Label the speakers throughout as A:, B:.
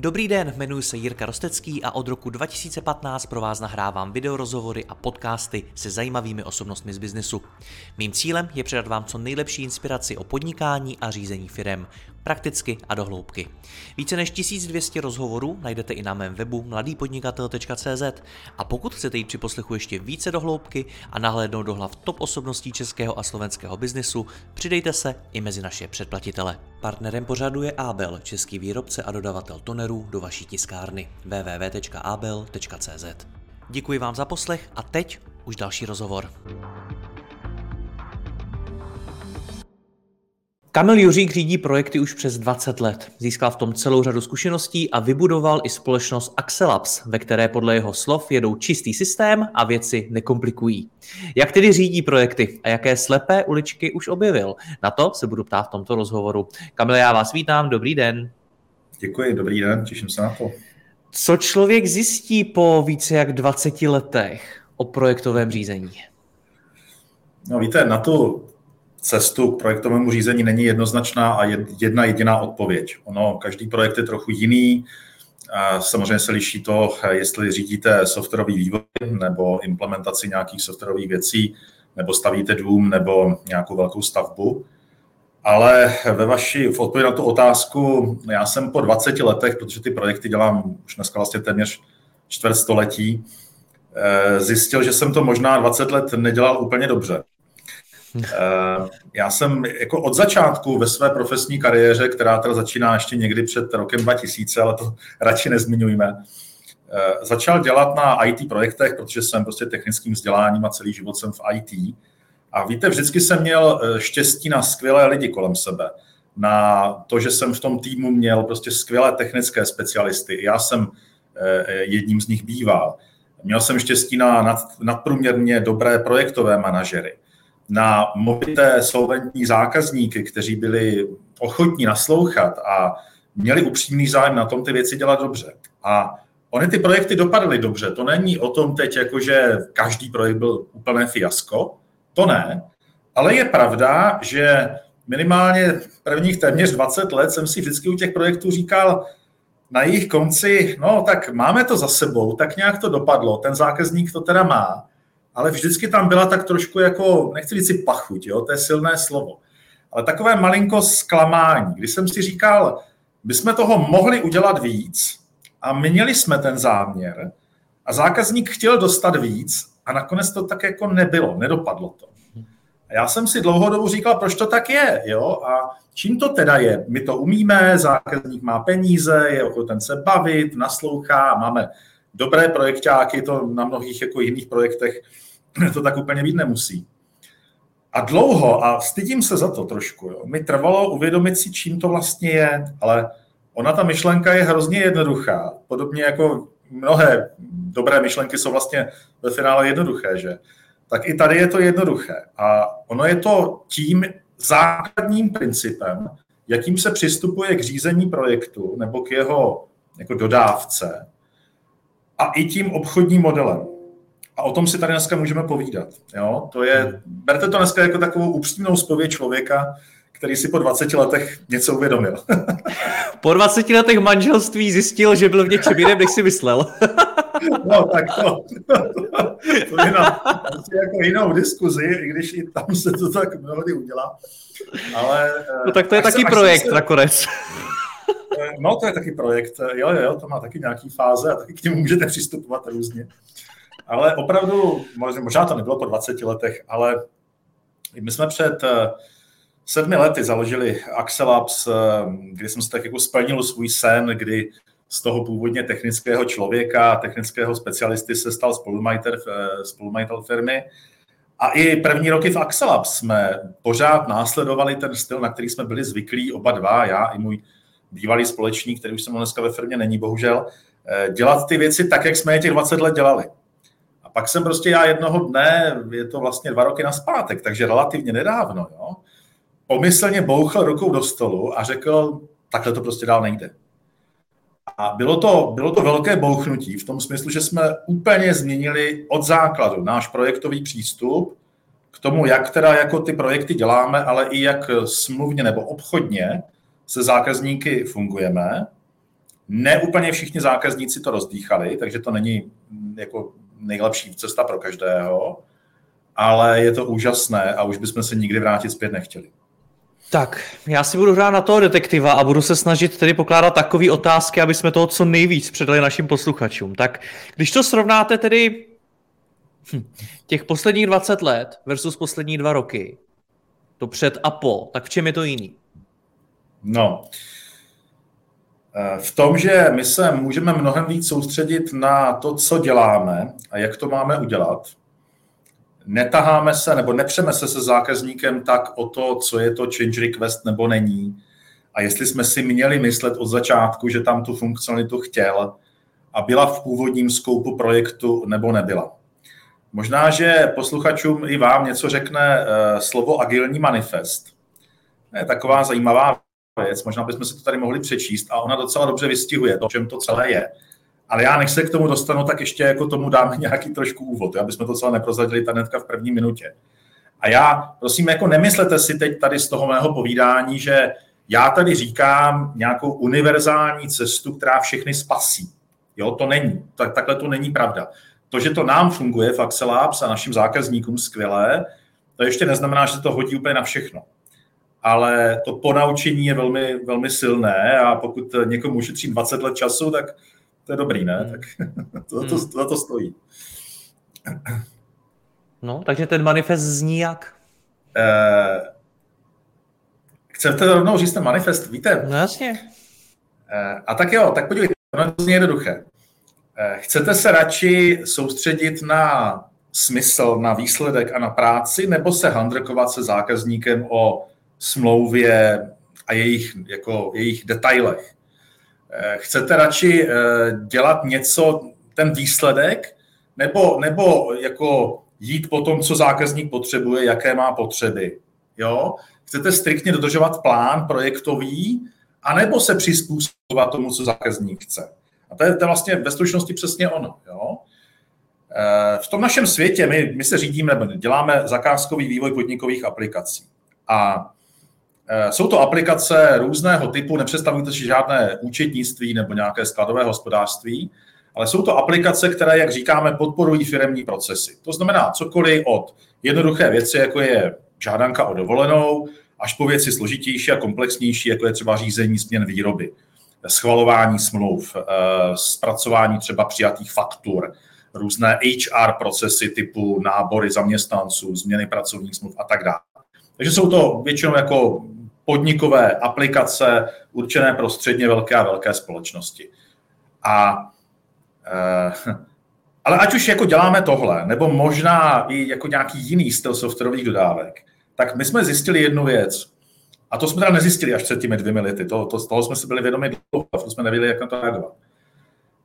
A: Dobrý den, jmenuji se Jirka Rostecký a od roku 2015 pro vás nahrávám videorozhovory a podcasty se zajímavými osobnostmi z biznesu. Mým cílem je předat vám co nejlepší inspiraci o podnikání a řízení firem, prakticky a dohloubky. Více než 1200 rozhovorů najdete i na mém webu mladýpodnikatel.cz a pokud chcete jít při poslechu ještě více dohloubky a nahlédnout do hlav top osobností českého a slovenského biznesu, přidejte se i mezi naše předplatitele. Partnerem pořadu je Abel, český výrobce a dodavatel tonerů do vaší tiskárny www.abel.cz. Děkuji vám za poslech a teď už další rozhovor. Kamil Juřík řídí projekty už přes 20 let. Získal v tom celou řadu zkušeností a vybudoval i společnost Axelabs, ve které podle jeho slov jedou čistý systém a věci nekomplikují. Jak tedy řídí projekty a jaké slepé uličky už objevil? Na to se budu ptát v tomto rozhovoru. Kamil, já vás vítám, dobrý den.
B: Děkuji, dobrý den, těším se na to.
A: Co člověk zjistí po více jak 20 letech o projektovém řízení?
B: No víte, na tu cestu k projektovému řízení není jednoznačná a jedna jediná odpověď. Ono, každý projekt je trochu jiný. Samozřejmě se liší to, jestli řídíte softwarový vývoj nebo implementaci nějakých softwarových věcí, nebo stavíte dům nebo nějakou velkou stavbu. Ale ve vaší, v odpovědi na tu otázku, já jsem po 20 letech, protože ty projekty dělám už dneska vlastně téměř čtvrt století, eh, zjistil, že jsem to možná 20 let nedělal úplně dobře. Eh, já jsem jako od začátku ve své profesní kariéře, která teda začíná ještě někdy před rokem 2000, ale to radši nezmiňujeme, eh, začal dělat na IT projektech, protože jsem prostě technickým vzděláním a celý život jsem v IT. A víte, vždycky jsem měl eh, štěstí na skvělé lidi kolem sebe. Na to, že jsem v tom týmu měl prostě skvělé technické specialisty. Já jsem jedním z nich býval. Měl jsem štěstí na nad, nadprůměrně dobré projektové manažery na movité solventní zákazníky, kteří byli ochotní naslouchat a měli upřímný zájem na tom ty věci dělat dobře. A Ony ty projekty dopadly dobře. To není o tom teď, jako že každý projekt byl úplné fiasko. To ne. Ale je pravda, že minimálně prvních téměř 20 let jsem si vždycky u těch projektů říkal, na jejich konci, no tak máme to za sebou, tak nějak to dopadlo, ten zákazník to teda má ale vždycky tam byla tak trošku jako, nechci říct si pachuť, jo, to je silné slovo, ale takové malinko zklamání, kdy jsem si říkal, my jsme toho mohli udělat víc a měli jsme ten záměr a zákazník chtěl dostat víc a nakonec to tak jako nebylo, nedopadlo to. A já jsem si dlouhodobu říkal, proč to tak je, jo, a čím to teda je? My to umíme, zákazník má peníze, je ochoten se bavit, naslouchá, máme dobré projektáky, to na mnohých jako jiných projektech to tak úplně být nemusí. A dlouho, a stydím se za to trošku, jo, mi trvalo uvědomit si, čím to vlastně je, ale ona ta myšlenka je hrozně jednoduchá. Podobně jako mnohé dobré myšlenky jsou vlastně ve finále jednoduché, že? Tak i tady je to jednoduché. A ono je to tím základním principem, jakým se přistupuje k řízení projektu nebo k jeho jako dodávce a i tím obchodním modelem. A o tom si tady dneska můžeme povídat. Jo? To je, berte to dneska jako takovou upřímnou zpověď člověka, který si po 20 letech něco uvědomil.
A: po 20 letech manželství zjistil, že byl v něčem jiném, než si myslel.
B: no, tak to, to je na jako jinou diskuzi, i když i tam se to tak mnohdy udělá. Ale,
A: no tak to je taky projekt se, nakonec.
B: No, to je taky projekt. Jo, jo, to má taky nějaký fáze a taky k němu můžete přistupovat různě. Ale opravdu, možná to nebylo po 20 letech, ale my jsme před eh, sedmi lety založili Axelabs, eh, kdy jsem se tak jako splnil svůj sen, kdy z toho původně technického člověka, technického specialisty se stal spolumajitel, eh, spolumajitel firmy. A i první roky v Axelabs jsme pořád následovali ten styl, na který jsme byli zvyklí oba dva, já i můj bývalý společník, který už se dneska ve firmě není, bohužel, dělat ty věci tak, jak jsme je těch 20 let dělali. A pak jsem prostě já jednoho dne, je to vlastně dva roky naspátek, takže relativně nedávno, jo, pomyslně bouchl rukou do stolu a řekl, takhle to prostě dál nejde. A bylo to, bylo to velké bouchnutí v tom smyslu, že jsme úplně změnili od základu náš projektový přístup k tomu, jak teda jako ty projekty děláme, ale i jak smluvně nebo obchodně se zákazníky fungujeme. Ne úplně všichni zákazníci to rozdýchali, takže to není jako nejlepší cesta pro každého, ale je to úžasné a už bychom se nikdy vrátit zpět nechtěli.
A: Tak, já si budu hrát na toho detektiva a budu se snažit tedy pokládat takové otázky, aby jsme toho co nejvíc předali našim posluchačům. Tak když to srovnáte tedy hm, těch posledních 20 let versus poslední dva roky, to před a po, tak v čem je to jiný?
B: No, eh, v tom, že my se můžeme mnohem víc soustředit na to, co děláme a jak to máme udělat, netaháme se nebo nepřeme se se zákazníkem tak o to, co je to change request nebo není. A jestli jsme si měli myslet od začátku, že tam tu funkcionalitu chtěl a byla v původním skoupu projektu nebo nebyla. Možná, že posluchačům i vám něco řekne uh, slovo agilní manifest. Je taková zajímavá věc, možná bychom si to tady mohli přečíst a ona docela dobře vystihuje to, čem to celé je. Ale já než se k tomu dostanu, tak ještě jako tomu dáme nějaký trošku úvod, aby jsme to celé neprozadili hnedka v první minutě. A já, prosím, jako nemyslete si teď tady z toho mého povídání, že já tady říkám nějakou univerzální cestu, která všechny spasí. Jo, to není. Tak, takhle to není pravda. To, že to nám funguje v Axelabs a našim zákazníkům skvěle, to ještě neznamená, že to hodí úplně na všechno. Ale to ponaučení je velmi, velmi silné a pokud někomu ušetří 20 let času, tak to je dobrý, ne? Hmm. Tak to, to, to, to stojí.
A: No, takže ten manifest zní jak?
B: Eh, chcete rovnou říct ten manifest, víte?
A: No jasně.
B: Eh, a tak jo, tak podívejte, ono to zní jednoduché. Eh, chcete se radši soustředit na smysl, na výsledek a na práci, nebo se handrkovat se zákazníkem o smlouvě a jejich, jako, jejich detailech? Eh, chcete radši eh, dělat něco, ten výsledek, nebo, nebo jako jít po tom, co zákazník potřebuje, jaké má potřeby. Jo? Chcete striktně dodržovat plán projektový, anebo se přizpůsobovat tomu, co zákazník chce. A to je, to je vlastně ve stručnosti přesně ono. Jo? Eh, v tom našem světě my, my se řídíme, děláme zakázkový vývoj podnikových aplikací. A jsou to aplikace různého typu, nepředstavujte si žádné účetnictví nebo nějaké skladové hospodářství, ale jsou to aplikace, které, jak říkáme, podporují firemní procesy. To znamená cokoliv od jednoduché věci, jako je žádanka o dovolenou, až po věci složitější a komplexnější, jako je třeba řízení změn výroby, schvalování smluv, eh, zpracování třeba přijatých faktur, různé HR procesy typu nábory zaměstnanců, změny pracovních smluv a tak dále. Takže jsou to většinou jako podnikové aplikace určené pro středně velké a velké společnosti. A, e, ale ať už jako děláme tohle, nebo možná i jako nějaký jiný styl softwarových dodávek, tak my jsme zjistili jednu věc. A to jsme teda nezjistili až před těmi dvěmi lety. To, to, toho jsme si byli vědomi dlouho, to jsme nevěděli, jak na to reagovat.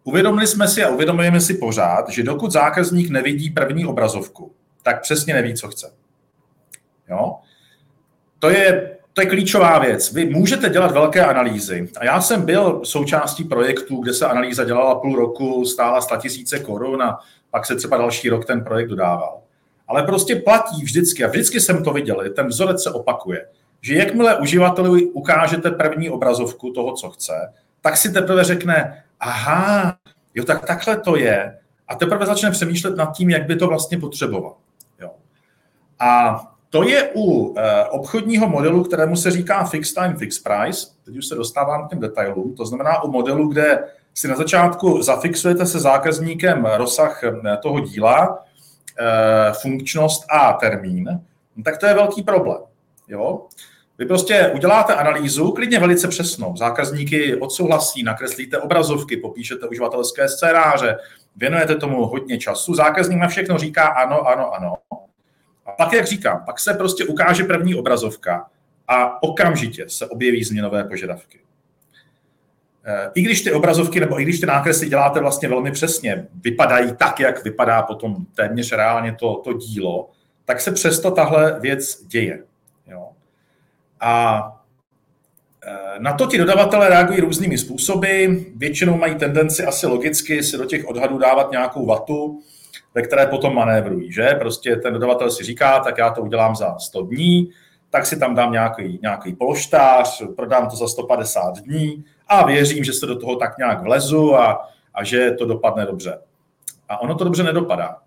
B: Uvědomili jsme si a uvědomujeme si pořád, že dokud zákazník nevidí první obrazovku, tak přesně neví, co chce. Jo? To je to je klíčová věc. Vy můžete dělat velké analýzy. A já jsem byl součástí projektu, kde se analýza dělala půl roku, stála 100 tisíce korun a pak se třeba další rok ten projekt dodával. Ale prostě platí vždycky, a vždycky jsem to viděl, ten vzorec se opakuje, že jakmile uživateli ukážete první obrazovku toho, co chce, tak si teprve řekne, aha, jo, tak takhle to je. A teprve začne přemýšlet nad tím, jak by to vlastně potřeboval. Jo. A to je u eh, obchodního modelu, kterému se říká fixed time, fixed price. Teď už se dostávám k těm detailům. To znamená u modelu, kde si na začátku zafixujete se zákazníkem rozsah eh, toho díla, eh, funkčnost a termín, tak to je velký problém. Jo? Vy prostě uděláte analýzu, klidně velice přesnou. Zákazníky odsouhlasí, nakreslíte obrazovky, popíšete uživatelské scénáře, věnujete tomu hodně času. Zákazník na všechno říká ano, ano, ano. Pak, jak říkám, pak se prostě ukáže první obrazovka a okamžitě se objeví změnové požadavky. Eh, I když ty obrazovky nebo i když ty nákresy děláte vlastně velmi přesně, vypadají tak, jak vypadá potom téměř reálně to, to dílo, tak se přesto tahle věc děje. Jo? A eh, na to ti dodavatelé reagují různými způsoby. Většinou mají tendenci asi logicky si do těch odhadů dávat nějakou vatu, ve které potom manévrují, že? Prostě ten dodavatel si říká, tak já to udělám za 100 dní, tak si tam dám nějaký, nějaký polštář, prodám to za 150 dní a věřím, že se do toho tak nějak vlezu a, a že to dopadne dobře. A ono to dobře nedopadá.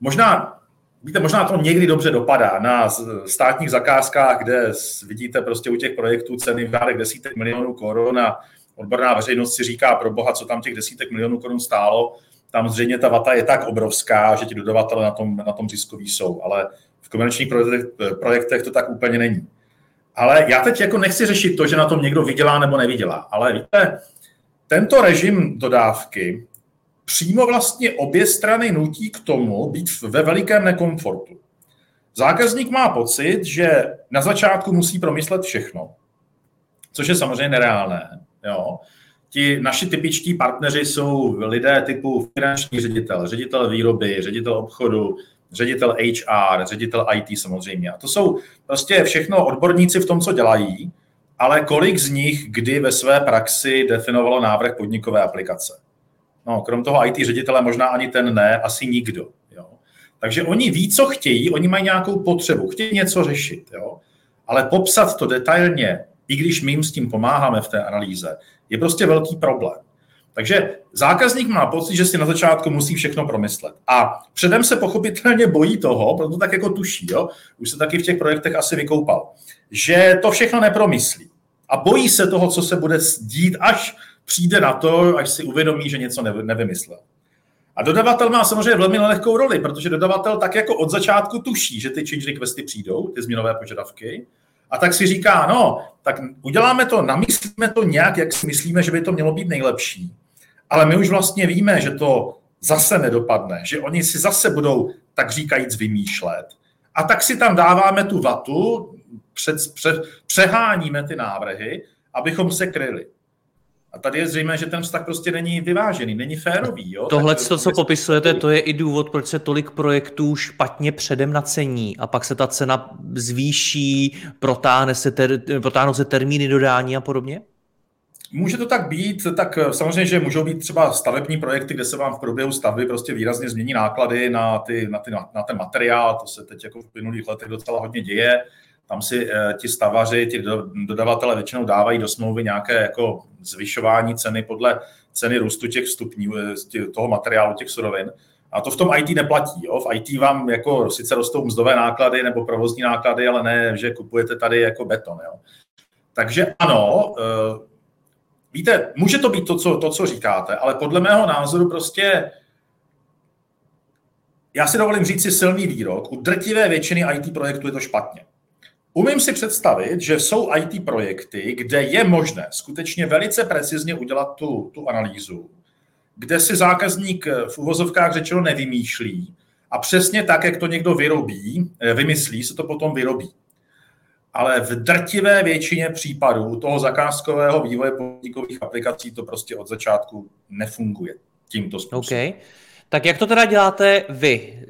B: Možná, víte, možná to někdy dobře dopadá na státních zakázkách, kde vidíte prostě u těch projektů ceny v řádech desítek milionů korun a odborná veřejnost si říká pro boha, co tam těch desítek milionů korun stálo. Tam zřejmě ta vata je tak obrovská, že ti dodavatele na tom, na tom ziskoví jsou, ale v komerčních projektech, projektech to tak úplně není. Ale já teď jako nechci řešit to, že na tom někdo vydělá nebo nevydělá, ale víte, tento režim dodávky přímo vlastně obě strany nutí k tomu být ve velikém nekomfortu. Zákazník má pocit, že na začátku musí promyslet všechno, což je samozřejmě nereálné. Jo. Ti naši typičtí partneři jsou lidé typu finanční ředitel, ředitel výroby, ředitel obchodu, ředitel HR, ředitel IT samozřejmě. A to jsou prostě všechno odborníci v tom, co dělají, ale kolik z nich kdy ve své praxi definovalo návrh podnikové aplikace? No, krom toho IT ředitele možná ani ten ne, asi nikdo. Jo. Takže oni ví, co chtějí, oni mají nějakou potřebu, chtějí něco řešit, jo. ale popsat to detailně, i když my jim s tím pomáháme v té analýze, je prostě velký problém. Takže zákazník má pocit, že si na začátku musí všechno promyslet. A předem se pochopitelně bojí toho, proto tak jako tuší, jo? už se taky v těch projektech asi vykoupal, že to všechno nepromyslí. A bojí se toho, co se bude dít, až přijde na to, až si uvědomí, že něco nevymyslel. A dodavatel má samozřejmě velmi lehkou roli, protože dodavatel tak jako od začátku tuší, že ty change requesty přijdou, ty změnové požadavky, a tak si říká, no, tak uděláme to, namyslíme to nějak, jak si myslíme, že by to mělo být nejlepší. Ale my už vlastně víme, že to zase nedopadne, že oni si zase budou, tak říkajíc, vymýšlet. A tak si tam dáváme tu vatu, před, pře, přeháníme ty návrhy, abychom se kryli. A tady je zřejmé, že ten vztah prostě není vyvážený, není férový. Jo?
A: Tohle, to, co popisujete, to je i důvod, proč se tolik projektů špatně předem nacení a pak se ta cena zvýší, protáhne se, ter, protáhnou se termíny dodání a podobně?
B: Může to tak být, tak samozřejmě, že můžou být třeba stavební projekty, kde se vám v průběhu stavby prostě výrazně změní náklady na, ty, na, ty, na ten materiál, to se teď jako v minulých letech docela hodně děje. Tam si eh, ti stavaři, ti dodavatele většinou dávají do smlouvy nějaké jako zvyšování ceny podle ceny růstu těch stupňů, eh, toho materiálu, těch surovin. A to v tom IT neplatí. Jo? V IT vám jako sice rostou mzdové náklady nebo provozní náklady, ale ne, že kupujete tady jako beton. Jo? Takže ano, eh, víte, může to být to co, to, co říkáte, ale podle mého názoru prostě já si dovolím říct si silný výrok, u drtivé většiny IT projektů je to špatně. Umím si představit, že jsou IT projekty, kde je možné skutečně velice precizně udělat tu, tu analýzu, kde si zákazník v uvozovkách řečeno nevymýšlí a přesně tak, jak to někdo vyrobí, eh, vymyslí, se to potom vyrobí. Ale v drtivé většině případů toho zakázkového vývoje podnikových aplikací to prostě od začátku nefunguje tímto způsobem.
A: Okay. Tak jak to teda děláte vy?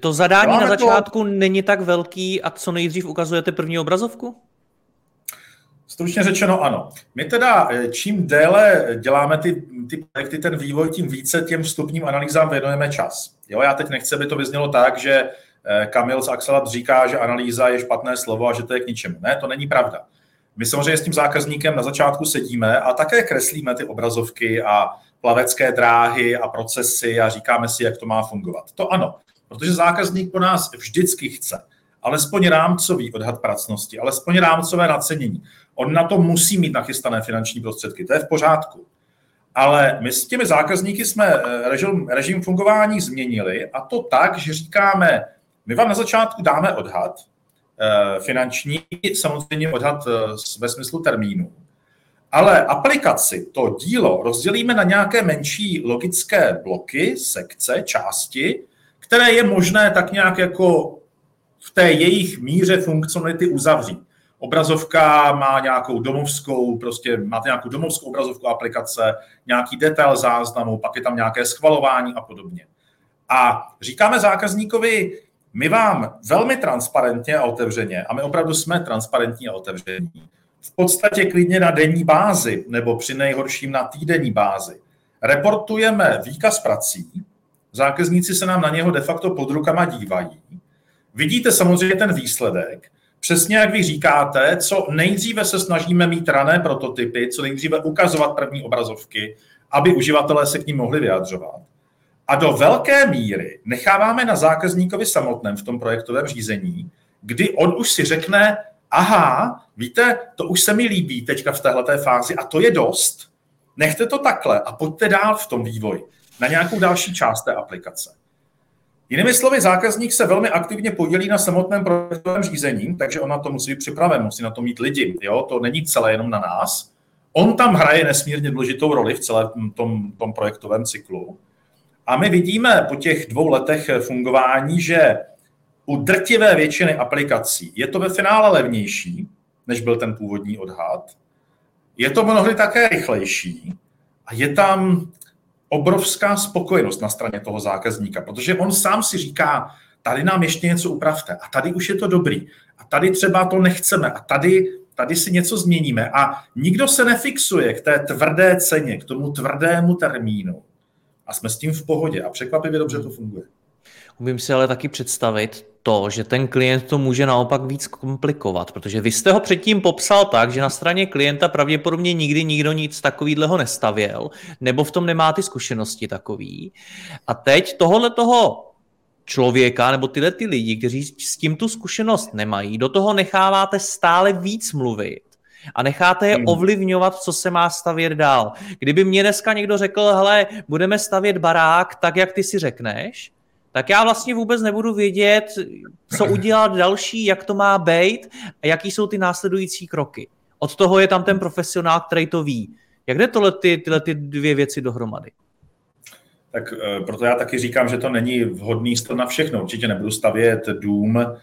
A: To zadání Děláme na začátku to... není tak velký a co nejdřív ukazujete první obrazovku?
B: Stručně řečeno ano. My teda eh, čím déle děláme ty, ty projekty, ten vývoj, tím více těm vstupním analýzám věnujeme čas. Jo, já teď nechci, aby to vyznělo tak, že eh, Kamil z Axelat říká, že analýza je špatné slovo a že to je k ničemu. Ne, to není pravda. My samozřejmě s tím zákazníkem na začátku sedíme a také kreslíme ty obrazovky a plavecké dráhy a procesy a říkáme si, jak to má fungovat. To ano. Protože zákazník po nás vždycky chce alespoň rámcový odhad pracnosti, alespoň rámcové nacenění. On na to musí mít nachystané finanční prostředky, to je v pořádku. Ale my s těmi zákazníky jsme eh, režim, režim fungování změnili a to tak, že říkáme, my vám na začátku dáme odhad eh, finanční, samozřejmě odhad eh, ve smyslu termínu, ale aplikaci, to dílo, rozdělíme na nějaké menší logické bloky, sekce, části, které je možné tak nějak jako v té jejich míře funkcionality uzavřít. Obrazovka má nějakou domovskou, prostě máte nějakou domovskou obrazovku aplikace, nějaký detail záznamu, pak je tam nějaké schvalování a podobně. A říkáme zákazníkovi, my vám velmi transparentně a otevřeně, a my opravdu jsme transparentní a otevření, v podstatě klidně na denní bázi, nebo při nejhorším na týdenní bázi, reportujeme výkaz prací, Zákazníci se nám na něho de facto pod rukama dívají. Vidíte samozřejmě ten výsledek. přesně jak vy říkáte, co nejdříve se snažíme mít rané prototypy, co nejdříve ukazovat první obrazovky, aby uživatelé se k ním mohli vyjadřovat. A do velké míry necháváme na zákazníkovi samotném v tom projektovém řízení, kdy on už si řekne, aha, víte, to už se mi líbí teďka v této fázi a to je dost. Nechte to takhle a pojďte dál v tom vývoji na nějakou další část té aplikace. Jinými slovy, zákazník se velmi aktivně podělí na samotném projektovém řízení, takže on na to musí být připraven, musí na to mít lidi. Jo? To není celé jenom na nás. On tam hraje nesmírně důležitou roli v celém tom, tom projektovém cyklu. A my vidíme po těch dvou letech fungování, že u drtivé většiny aplikací je to ve finále levnější, než byl ten původní odhad. Je to mnohdy také rychlejší a je tam obrovská spokojenost na straně toho zákazníka, protože on sám si říká, tady nám ještě něco upravte a tady už je to dobrý a tady třeba to nechceme a tady, tady si něco změníme a nikdo se nefixuje k té tvrdé ceně, k tomu tvrdému termínu a jsme s tím v pohodě a překvapivě dobře to funguje.
A: Umím si ale taky představit to, že ten klient to může naopak víc komplikovat, protože vy jste ho předtím popsal tak, že na straně klienta pravděpodobně nikdy nikdo nic takového nestavěl, nebo v tom nemá ty zkušenosti takový. A teď tohle toho člověka nebo tyhle ty lidi, kteří s tím tu zkušenost nemají, do toho necháváte stále víc mluvit a necháte je hmm. ovlivňovat, co se má stavět dál. Kdyby mě dneska někdo řekl, hele, budeme stavět barák tak, jak ty si řekneš, tak já vlastně vůbec nebudu vědět, co udělat další, jak to má být a jaký jsou ty následující kroky. Od toho je tam ten profesionál, který to ví. Jak jde tohle ty, tyhle ty dvě věci dohromady?
B: Tak eh, proto já taky říkám, že to není vhodný sto na všechno. Určitě nebudu stavět dům eh,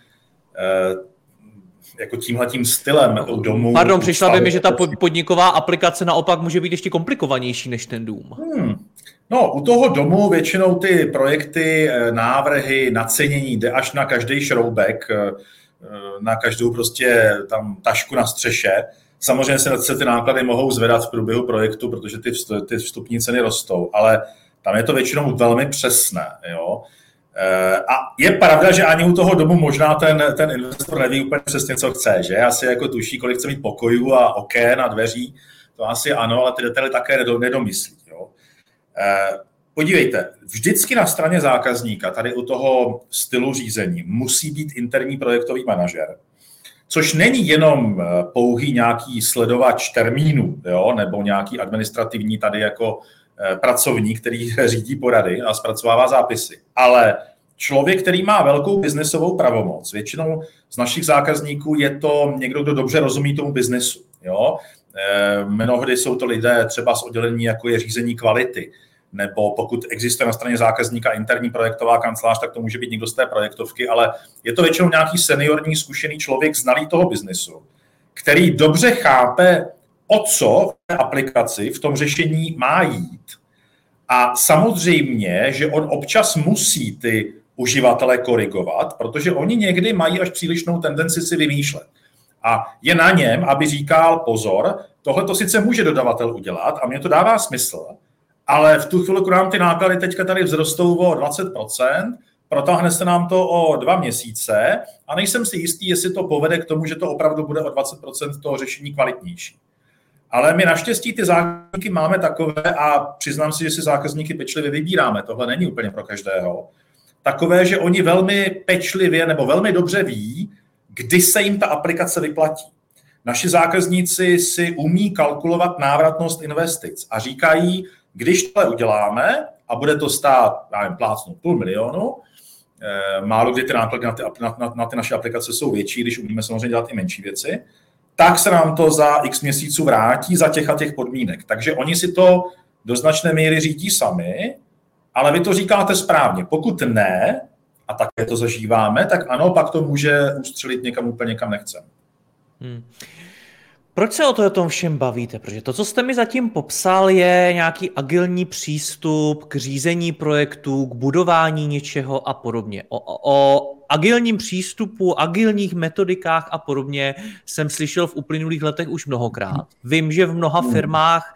B: jako tímhletím stylem u domu.
A: Pardon, přišla by mi, že ta podniková aplikace naopak může být ještě komplikovanější než ten dům. Hmm.
B: No, u toho domu většinou ty projekty, eh, návrhy, nacenění jde až na každý šroubek, eh, na každou prostě tam tašku na střeše. Samozřejmě se ty náklady mohou zvedat v průběhu projektu, protože ty, ty vstupní ceny rostou, ale tam je to většinou velmi přesné. Jo? Eh, a je pravda, že ani u toho domu možná ten, ten investor neví úplně přesně, co chce, že? Asi jako tuší, kolik chce mít pokojů a okén a dveří, to asi ano, ale ty detaily také nedomyslí. Eh, podívejte, vždycky na straně zákazníka, tady u toho stylu řízení, musí být interní projektový manažer, což není jenom eh, pouhý nějaký sledovač termínů, jo, nebo nějaký administrativní tady jako pracovník, který řídí porady a zpracovává zápisy, ale člověk, který má velkou biznesovou pravomoc. Většinou z našich zákazníků je to někdo, kdo dobře rozumí tomu biznesu. Jo? Mnohdy jsou to lidé třeba z oddělení, jako je řízení kvality, nebo pokud existuje na straně zákazníka interní projektová kancelář, tak to může být někdo z té projektovky, ale je to většinou nějaký seniorní, zkušený člověk, znalý toho biznesu, který dobře chápe, o co v aplikaci, v tom řešení má jít. A samozřejmě, že on občas musí ty uživatele korigovat, protože oni někdy mají až přílišnou tendenci si vymýšlet. A je na něm, aby říkal pozor, tohle to sice může dodavatel udělat a mě to dává smysl, ale v tu chvíli, kdy nám ty náklady teďka tady vzrostou o 20%, protáhne se nám to o dva měsíce a nejsem si jistý, jestli to povede k tomu, že to opravdu bude o 20% toho řešení kvalitnější. Ale my naštěstí ty zákazníky máme takové a přiznám si, že si zákazníky pečlivě vybíráme. Tohle není úplně pro každého takové, že oni velmi pečlivě nebo velmi dobře ví, kdy se jim ta aplikace vyplatí. Naši zákazníci si umí kalkulovat návratnost investic a říkají, když to uděláme a bude to stát, já nevím, plácnout půl milionu, eh, málo kdy ty náklady na ty, na, na, na ty naše aplikace jsou větší, když umíme samozřejmě dělat i menší věci, tak se nám to za x měsíců vrátí za těch a těch podmínek. Takže oni si to do značné míry řídí sami ale vy to říkáte správně. Pokud ne, a také to zažíváme, tak ano, pak to může ustřelit někam úplně, kam nechcem. Hmm.
A: Proč se o to o tom všem bavíte? Protože to, co jste mi zatím popsal, je nějaký agilní přístup k řízení projektů, k budování něčeho a podobně. O, o agilním přístupu, agilních metodikách a podobně jsem slyšel v uplynulých letech už mnohokrát. Vím, že v mnoha firmách,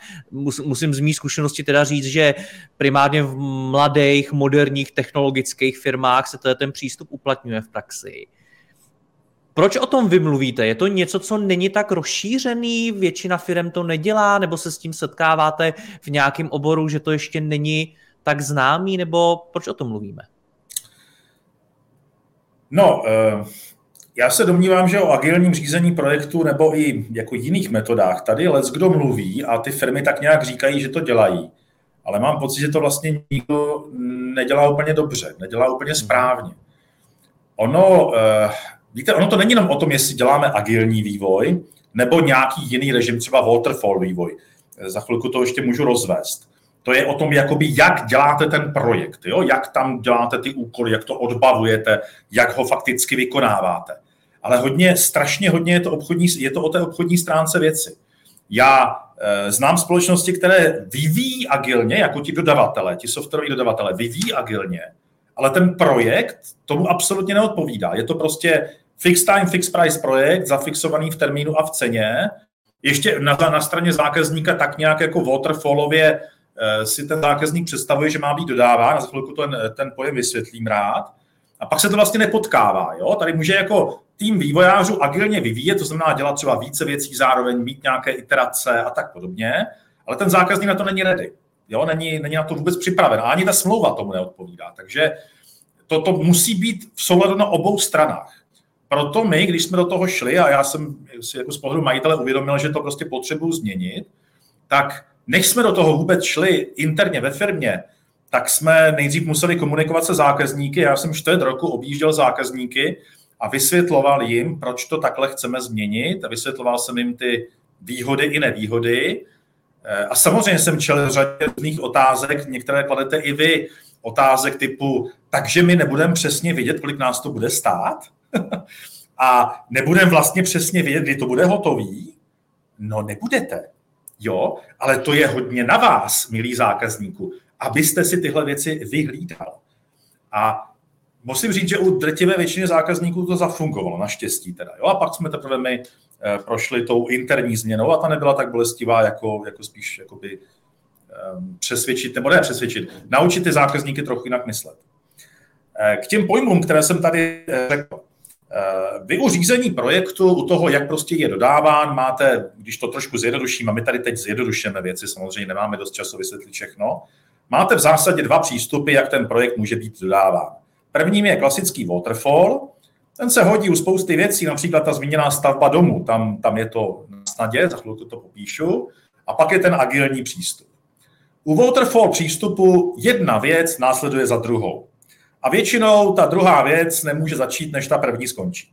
A: musím z mých zkušenosti teda říct, že primárně v mladých, moderních technologických firmách se ten přístup uplatňuje v praxi. Proč o tom vymluvíte? Je to něco, co není tak rozšířený, většina firm to nedělá, nebo se s tím setkáváte v nějakém oboru, že to ještě není tak známý, nebo proč o tom mluvíme?
B: No, uh já se domnívám, že o agilním řízení projektu nebo i jako jiných metodách tady les kdo mluví a ty firmy tak nějak říkají, že to dělají. Ale mám pocit, že to vlastně nikdo nedělá úplně dobře, nedělá úplně správně. Ono, eh, víte, ono to není jenom o tom, jestli děláme agilní vývoj nebo nějaký jiný režim, třeba waterfall vývoj. Za chvilku to ještě můžu rozvést. To je o tom, jakoby, jak děláte ten projekt, jo? jak tam děláte ty úkoly, jak to odbavujete, jak ho fakticky vykonáváte ale hodně, strašně hodně je to, obchodní, je to o té obchodní stránce věci. Já e, znám společnosti, které vyvíjí agilně, jako ti dodavatele, ti softwaroví dodavatele, vyvíjí agilně, ale ten projekt tomu absolutně neodpovídá. Je to prostě fixed time, fixed price projekt, zafixovaný v termínu a v ceně. Ještě na, na straně zákazníka tak nějak jako waterfallově e, si ten zákazník představuje, že má být dodáván, a za chvilku ten, ten pojem vysvětlím rád. A pak se to vlastně nepotkává. Jo? Tady může jako tým vývojářů agilně vyvíjet, to znamená dělat třeba více věcí zároveň, mít nějaké iterace a tak podobně, ale ten zákazník na to není ready. Jo? Není, není na to vůbec připraven. A ani ta smlouva tomu neodpovídá. Takže to, to musí být v souladu na obou stranách. Proto my, když jsme do toho šli, a já jsem si jako z pohledu majitele uvědomil, že to prostě potřebuji změnit, tak než jsme do toho vůbec šli interně ve firmě, tak jsme nejdřív museli komunikovat se zákazníky. Já jsem čtvrt roku objížděl zákazníky a vysvětloval jim, proč to takhle chceme změnit a vysvětloval jsem jim ty výhody i nevýhody. Eh, a samozřejmě jsem čel řadě různých otázek, některé kladete i vy, otázek typu, takže my nebudeme přesně vidět, kolik nás to bude stát a nebudeme vlastně přesně vědět, kdy to bude hotový. No nebudete, jo, ale to je hodně na vás, milí zákazníku, abyste si tyhle věci vyhlídal. A musím říct, že u drtivé většiny zákazníků to zafungovalo, naštěstí teda. Jo? A pak jsme teprve my eh, prošli tou interní změnou a ta nebyla tak bolestivá, jako, jako spíš jakoby, um, přesvědčit, nebo ne přesvědčit, naučit ty zákazníky trochu jinak myslet. Eh, k těm pojmům, které jsem tady eh, řekl. Vy u řízení projektu, u toho, jak prostě je dodáván, máte, když to trošku zjednoduším, a my tady teď zjednodušíme věci, samozřejmě nemáme dost času vysvětlit všechno, máte v zásadě dva přístupy, jak ten projekt může být dodáván. Prvním je klasický waterfall, ten se hodí u spousty věcí, například ta zmíněná stavba domu, tam, tam je to na snadě, za chvilku to popíšu, a pak je ten agilní přístup. U waterfall přístupu jedna věc následuje za druhou. A většinou ta druhá věc nemůže začít, než ta první skončí.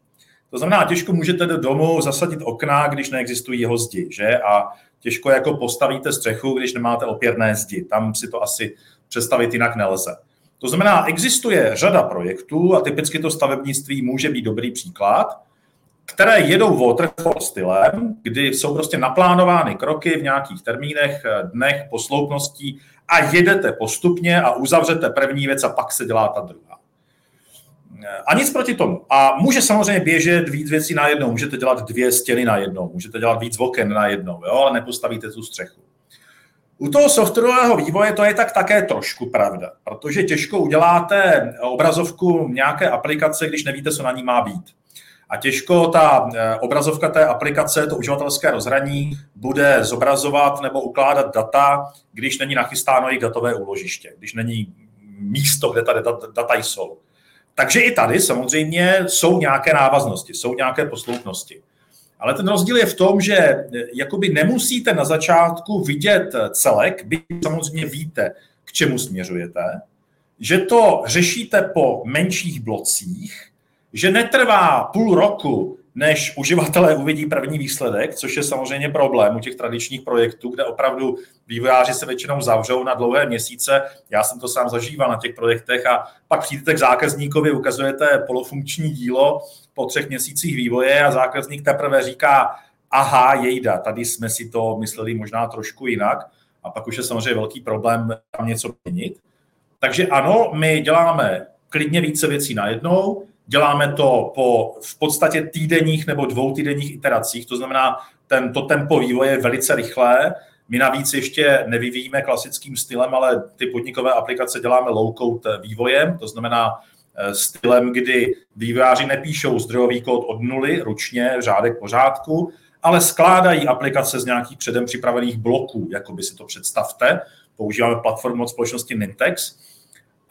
B: To znamená, těžko můžete do domu zasadit okna, když neexistují jeho zdi, že? A těžko jako postavíte střechu, když nemáte opěrné zdi. Tam si to asi představit jinak nelze. To znamená, existuje řada projektů a typicky to stavebnictví může být dobrý příklad, které jedou waterfall stylem, kdy jsou prostě naplánovány kroky v nějakých termínech, dnech, posloupností a jedete postupně a uzavřete první věc a pak se dělá ta druhá. A nic proti tomu. A může samozřejmě běžet víc věcí na jednou. Můžete dělat dvě stěny na jednou, můžete dělat víc oken na jednou, jo? ale nepostavíte tu střechu. U toho softwarového vývoje to je tak také trošku pravda, protože těžko uděláte obrazovku nějaké aplikace, když nevíte, co na ní má být. A těžko ta eh, obrazovka té aplikace, to uživatelské rozhraní, bude zobrazovat nebo ukládat data, když není nachystáno jejich datové úložiště, když není místo, kde ta data, jsou. Takže i tady samozřejmě jsou nějaké návaznosti, jsou nějaké posloupnosti. Ale ten rozdíl je v tom, že eh, jakoby nemusíte na začátku vidět celek, byť samozřejmě víte, k čemu směřujete, že to řešíte po menších blocích, že netrvá půl roku, než uživatelé uvidí první výsledek, což je samozřejmě problém u těch tradičních projektů, kde opravdu vývojáři se většinou zavřou na dlouhé měsíce. Já jsem to sám zažíval na těch projektech a pak přijdete k zákazníkovi, ukazujete polofunkční dílo po třech měsících vývoje a zákazník teprve říká, aha, jejda, tady jsme si to mysleli možná trošku jinak a pak už je samozřejmě velký problém tam něco měnit. Takže ano, my děláme klidně více věcí najednou, Děláme to po v podstatě týdenních nebo dvou týdenních iteracích, to znamená, ten, to tempo vývoje je velice rychlé. My navíc ještě nevyvíjíme klasickým stylem, ale ty podnikové aplikace děláme low-code vývojem, to znamená, stylem, kdy vývojáři nepíšou zdrojový kód od nuly, ručně, řádek pořádku, ale skládají aplikace z nějakých předem připravených bloků, jako by si to představte. Používáme platformu od společnosti Nintex,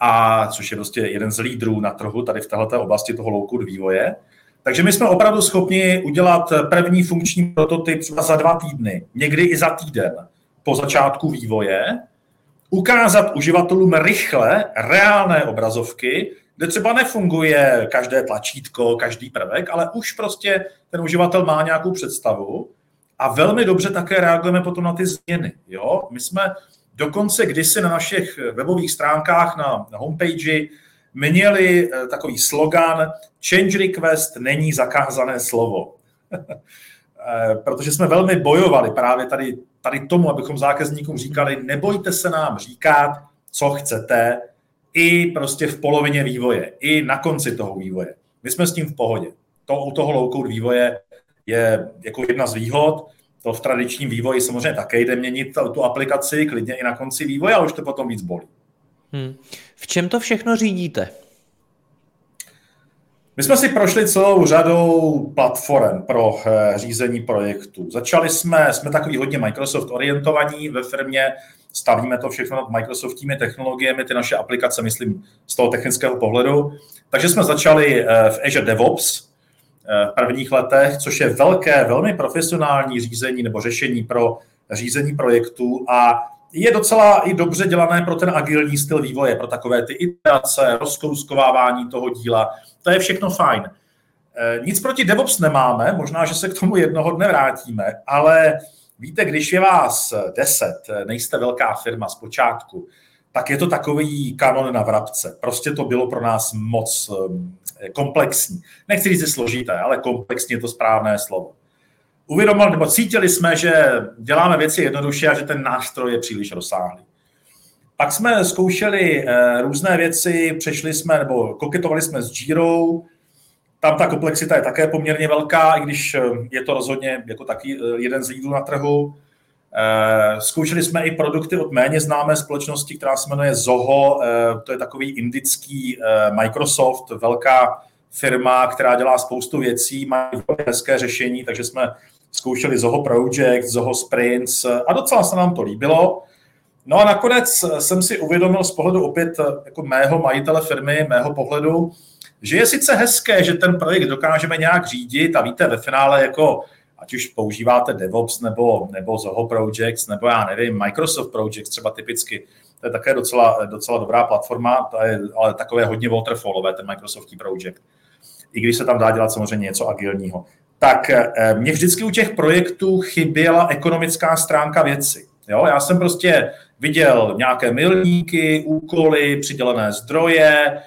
B: a což je prostě jeden z lídrů na trhu tady v této oblasti toho low vývoje. Takže my jsme opravdu schopni udělat první funkční prototyp třeba za dva týdny, někdy i za týden po začátku vývoje, ukázat uživatelům rychle reálné obrazovky, kde třeba nefunguje každé tlačítko, každý prvek, ale už prostě ten uživatel má nějakou představu a velmi dobře také reagujeme potom na ty změny. Jo? My jsme dokonce kdysi na našich webových stránkách na, na homepage měli eh, takový slogan Change request není zakázané slovo. Eh, protože jsme velmi bojovali právě tady, tady tomu, abychom zákazníkům říkali, nebojte se nám říkat, co chcete, i prostě v polovině vývoje, i na konci toho vývoje. My jsme s tím v pohodě. To u toho low vývoje je jako jedna z výhod. To v tradičním vývoji samozřejmě také jde měnit tu aplikaci, klidně i na konci vývoje, a už to potom víc bolí.
A: Hmm. V čem to všechno řídíte?
B: My jsme si prošli celou řadou platform pro eh, řízení projektů. Začali jsme, jsme takový hodně Microsoft orientovaní ve firmě, stavíme to všechno nad Microsoftními technologiemi, ty naše aplikace, myslím, z toho technického pohledu. Takže jsme začali eh, v Azure DevOps v prvních letech, což je velké, velmi profesionální řízení nebo řešení pro řízení projektů a je docela i dobře dělané pro ten agilní styl vývoje, pro takové ty iterace, rozkouskovávání toho díla. To je všechno fajn. Eh, nic proti DevOps nemáme, možná, že se k tomu jednoho dne vrátíme, ale víte, když je vás deset, nejste velká firma z počátku, tak je to takový kanon na vrabce. Prostě to bylo pro nás moc eh, komplexní. Nechci říct složité, ale komplexní je to správné slovo uvědomili, nebo cítili jsme, že děláme věci jednoduše a že ten nástroj je příliš rozsáhlý. Pak jsme zkoušeli eh, různé věci, přešli jsme, nebo koketovali jsme s Jirou, tam ta komplexita je také poměrně velká, i když eh, je to rozhodně jako taky eh, jeden z lídrů na trhu. Zkoušeli jsme i produkty od méně známé společnosti, která se jmenuje Zoho, to je takový indický Microsoft, velká firma, která dělá spoustu věcí, má hezké řešení, takže jsme zkoušeli Zoho Project, Zoho Sprints a docela se nám to líbilo. No a nakonec jsem si uvědomil z pohledu opět jako mého majitele firmy, mého pohledu, že je sice hezké, že ten projekt dokážeme nějak řídit a víte, ve finále jako ať už používáte DevOps nebo, nebo Zoho Projects, nebo já nevím, Microsoft Projects třeba typicky, to je také docela, docela dobrá platforma, to je ale takové hodně waterfallové, ten Microsoftí Project. I když se tam dá dělat samozřejmě něco agilního tak eh, mě vždycky u těch projektů chyběla ekonomická stránka věci. Jo? Já jsem prostě viděl nějaké milníky, úkoly, přidělené zdroje,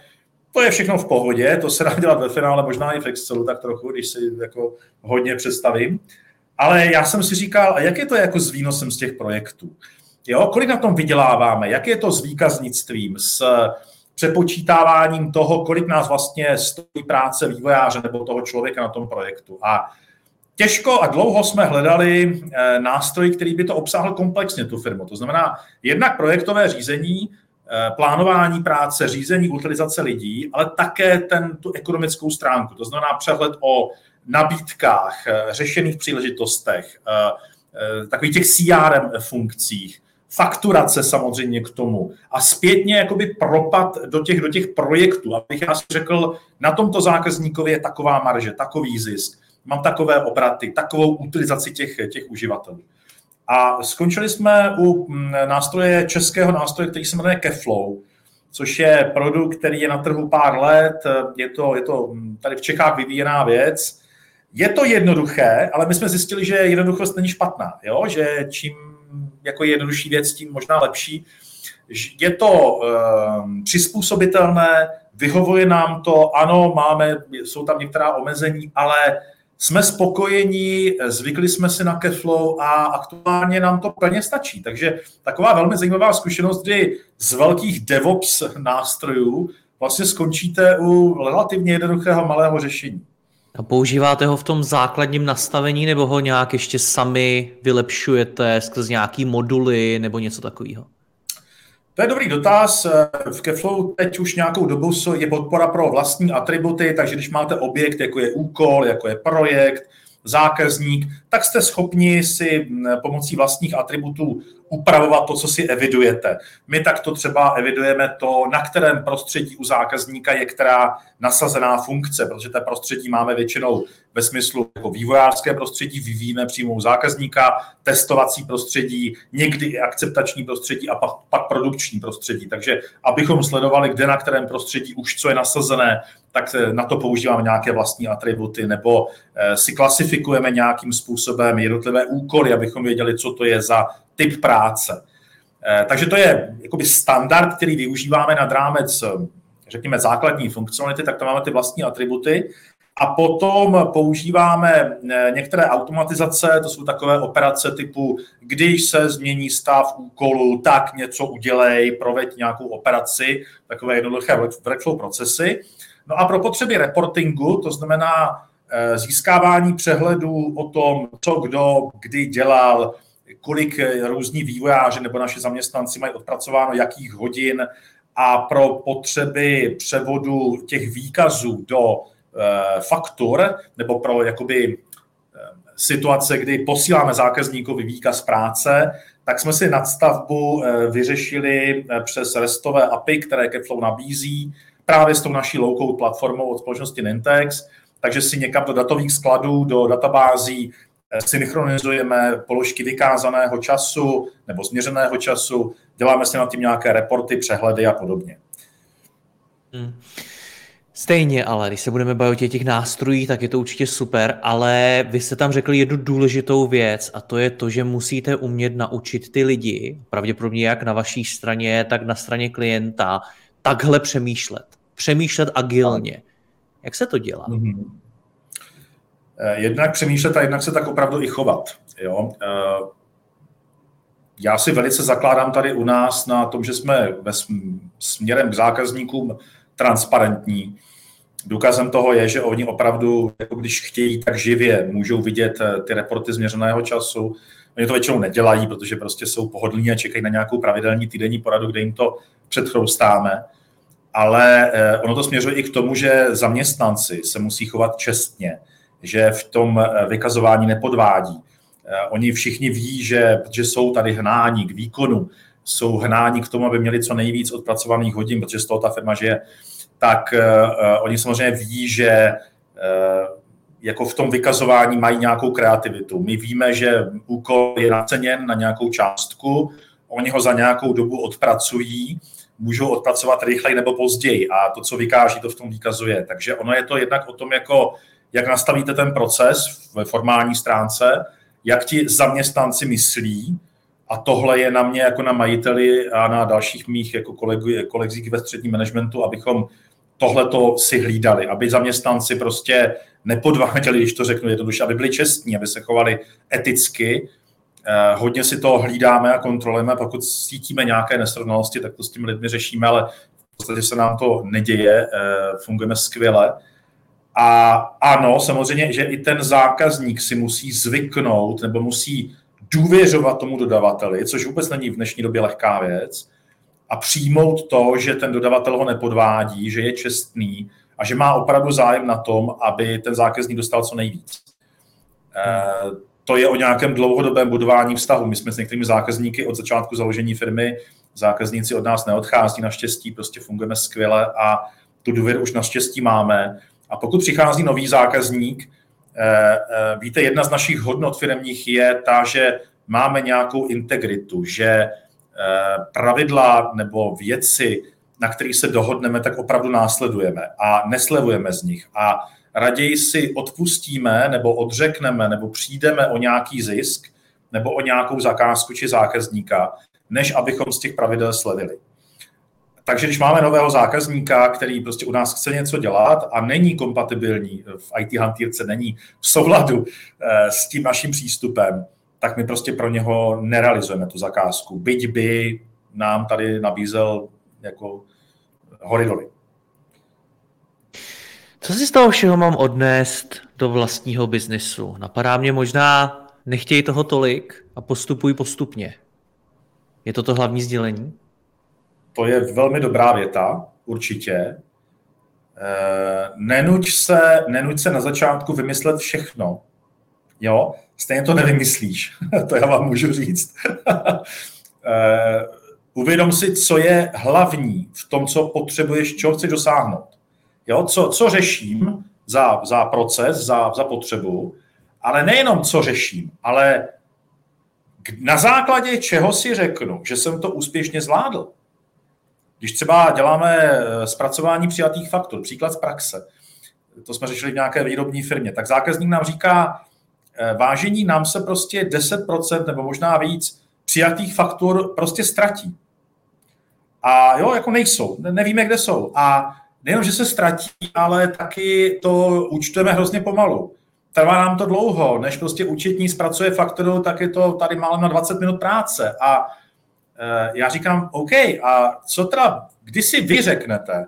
B: to je všechno v pohodě, to se dá dělat ve finále, možná i v Excelu tak trochu, když si jako hodně představím. Ale já jsem si říkal, a jak je to jako s výnosem z těch projektů? Jo, kolik na tom vyděláváme? Jak je to s výkaznictvím, s přepočítáváním toho, kolik nás vlastně stojí práce vývojáře nebo toho člověka na tom projektu. A těžko a dlouho jsme hledali eh, nástroj, který by to obsáhl komplexně, tu firmu. To znamená jednak projektové řízení, plánování práce, řízení, utilizace lidí, ale také ten, tu ekonomickou stránku. To znamená přehled o nabídkách, eh, řešených příležitostech, takových těch CRM funkcích, fakturace samozřejmě k tomu a zpětně jakoby propad do těch, do těch projektů, abych já si řekl, na tomto zákazníkovi je taková marže, takový zisk, mám takové obraty, takovou utilizaci těch, těch uživatelů. A skončili jsme u mm, nástroje, českého nástroje, který se jmenuje Keflow, což je produkt, který je na trhu pár let, je to, je to mm, tady v Čechách vyvíjená věc. Je to jednoduché, ale my jsme zjistili, že jednoduchost není špatná, jo? že čím jako jednodušší věc, tím možná lepší. Je to um, přizpůsobitelné, vyhovuje nám to, ano, máme, jsou tam některá omezení, ale jsme spokojení, zvykli jsme si na Keflow a aktuálně nám to plně stačí. Takže taková velmi zajímavá zkušenost, kdy z velkých DevOps nástrojů vlastně skončíte u relativně jednoduchého malého řešení.
A: A používáte ho v tom základním nastavení nebo ho nějak ještě sami vylepšujete skrz nějaký moduly nebo něco takového?
B: To je dobrý dotaz. V Keflow teď už nějakou dobu je podpora pro vlastní atributy, takže když máte objekt, jako je úkol, jako je projekt, zákazník, tak jste schopni si pomocí vlastních atributů upravovat to, co si evidujete. My takto třeba evidujeme to, na kterém prostředí u zákazníka je která nasazená funkce, protože té prostředí máme většinou ve smyslu jako vývojářské prostředí, vyvíjíme přímo u zákazníka, testovací prostředí, někdy i akceptační prostředí a pak, pak produkční prostředí. Takže abychom sledovali, kde na kterém prostředí už co je nasazené, tak na to používáme nějaké vlastní atributy nebo eh, si klasifikujeme nějakým způsobem jednotlivé úkoly, abychom věděli, co to je za typ práce. Eh, takže to je jakoby standard, který využíváme nad rámec, řekněme, základní funkcionality, tak to máme ty vlastní atributy. A potom používáme eh, některé automatizace, to jsou takové operace typu, když se změní stav úkolu, tak něco udělej, proveď nějakou operaci, takové jednoduché workflow procesy. No a pro potřeby reportingu, to znamená eh, získávání přehledů o tom, co kdo kdy dělal, kolik eh, různí vývojáři nebo naši zaměstnanci mají odpracováno jakých hodin a pro potřeby převodu těch výkazů do faktur nebo pro jakoby situace, kdy posíláme zákazníkovi výkaz práce, tak jsme si nadstavbu vyřešili přes restové API, které Keflow nabízí, právě s tou naší low-code platformou od společnosti Nintex, takže si někam do datových skladů, do databází eh, synchronizujeme položky vykázaného času nebo změřeného času, děláme si na tím nějaké reporty, přehledy a podobně.
A: Hmm. Stejně ale, když se budeme bavit o těch nástrojích, tak je to určitě super, ale vy jste tam řekli jednu důležitou věc a to je to, že musíte umět naučit ty lidi, pravděpodobně jak na vaší straně, tak na straně klienta, takhle přemýšlet. Přemýšlet agilně. Jak se to dělá? Mm-hmm.
B: Jednak přemýšlet a jednak se tak opravdu i chovat. Jo? Eh, já si velice zakládám tady u nás na tom, že jsme ve směrem k zákazníkům transparentní. Důkazem toho je, že oni opravdu, jako když chtějí, tak živě můžou vidět eh, ty reporty změřeného času. Oni to většinou nedělají, protože prostě jsou pohodlní a čekají na nějakou pravidelní týdenní poradu, kde jim to předchroustáme ale eh, ono to směřuje i k tomu, že zaměstnanci se musí chovat čestně, že v tom eh, vykazování nepodvádí. Oni všichni ví, že, že jsou tady hnání k výkonu, jsou hnání k tomu, aby měli co nejvíc odpracovaných hodin, protože z toho ta firma žije, tak uh, oni samozřejmě ví, že uh, jako v tom vykazování mají nějakou kreativitu. My víme, že úkol je naceněn na nějakou částku, oni ho za nějakou dobu odpracují, můžou odpracovat rychleji nebo později a to, co vykáží, to v tom výkazuje. Takže ono je to jednak o tom, jako, jak nastavíte ten proces ve formální stránce, jak ti zaměstnanci myslí, a tohle je na mě jako na majiteli a na dalších mých jako kolegu, kolegích ve středním managementu, abychom tohle to si hlídali, aby zaměstnanci prostě nepodváděli, když to řeknu jednoduše, aby byli čestní, aby se chovali eticky Eh, hodně si to hlídáme a kontrolujeme, pokud cítíme nějaké nesrovnalosti, tak to s těmi lidmi řešíme, ale v podstatě se nám to neděje, eh, fungujeme skvěle. A ano, samozřejmě, že i ten zákazník si musí zvyknout nebo musí důvěřovat tomu dodavateli, což vůbec není v dnešní době lehká věc, a přijmout to, že ten dodavatel ho nepodvádí, že je čestný a že má opravdu zájem na tom, aby ten zákazník dostal co nejvíc. Hmm to je o nějakém dlouhodobém budování vztahu. My jsme s některými zákazníky od začátku založení firmy, zákazníci od nás neodchází naštěstí, prostě fungujeme skvěle a tu důvěru už naštěstí máme. A pokud přichází nový zákazník, eh, eh, víte, jedna z našich hodnot firmních je ta, že máme nějakou integritu, že eh, pravidla nebo věci, na kterých se dohodneme, tak opravdu následujeme a neslevujeme z nich. A raději si odpustíme nebo odřekneme nebo přijdeme o nějaký zisk nebo o nějakou zakázku či zákazníka, než abychom z těch pravidel slevili. Takže když máme nového zákazníka, který prostě u nás chce něco dělat a není kompatibilní v IT hantýrce, není v souladu eh, s tím naším přístupem, tak my prostě pro něho nerealizujeme tu zakázku. Byť by nám tady nabízel jako hory doly.
A: Co si z toho všeho mám odnést do vlastního biznesu? Napadá mě možná, nechtěj toho tolik a postupuj postupně. Je to to hlavní sdělení?
B: To je velmi dobrá věta, určitě. Nenuď se, nenuď se na začátku vymyslet všechno. Jo, stejně to nevymyslíš, to já vám můžu říct. Uvědom si, co je hlavní v tom, co potřebuješ, čeho chceš dosáhnout. Jo, co, co řeším za, za proces, za, za potřebu, ale nejenom co řeším, ale na základě čeho si řeknu, že jsem to úspěšně zvládl. Když třeba děláme eh, zpracování přijatých faktur, příklad z praxe, to jsme řešili v nějaké výrobní firmě, tak zákazník nám říká, eh, vážení nám se prostě 10% nebo možná víc přijatých faktur prostě ztratí. A jo, jako nejsou, nevíme, kde jsou. A nejenom, že se ztratí, ale taky to účtujeme hrozně pomalu. Trvá nám to dlouho, než prostě účetní zpracuje fakturu, tak je to tady málo na 20 minut práce. A já říkám, OK, a co teda, kdy si vy řeknete,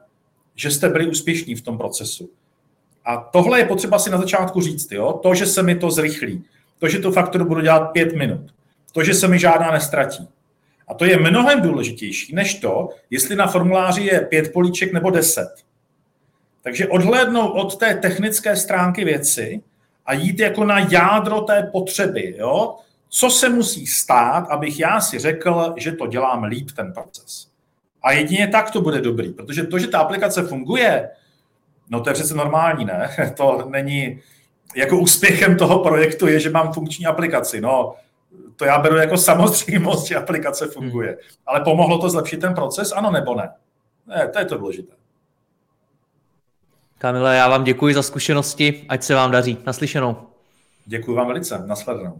B: že jste byli úspěšní v tom procesu? A tohle je potřeba si na začátku říct, jo? to, že se mi to zrychlí, to, že tu fakturu budu dělat pět minut, to, že se mi žádná nestratí. A to je mnohem důležitější než to, jestli na formuláři je pět políček nebo deset. Takže odhlédnout od té technické stránky věci a jít jako na jádro té potřeby. Jo? Co se musí stát, abych já si řekl, že to dělám líp ten proces. A jedině tak to bude dobrý, protože to, že ta aplikace funguje, no to je přece normální, ne? To není, jako úspěchem toho projektu je, že mám funkční aplikaci. No, to já beru jako samozřejmost, že aplikace funguje. Hmm. Ale pomohlo to zlepšit ten proces, ano nebo ne? Ne, to je to důležité.
A: Kamile, já vám děkuji za zkušenosti, ať se vám daří. Naslyšenou.
B: Děkuji vám velice, nasledanou.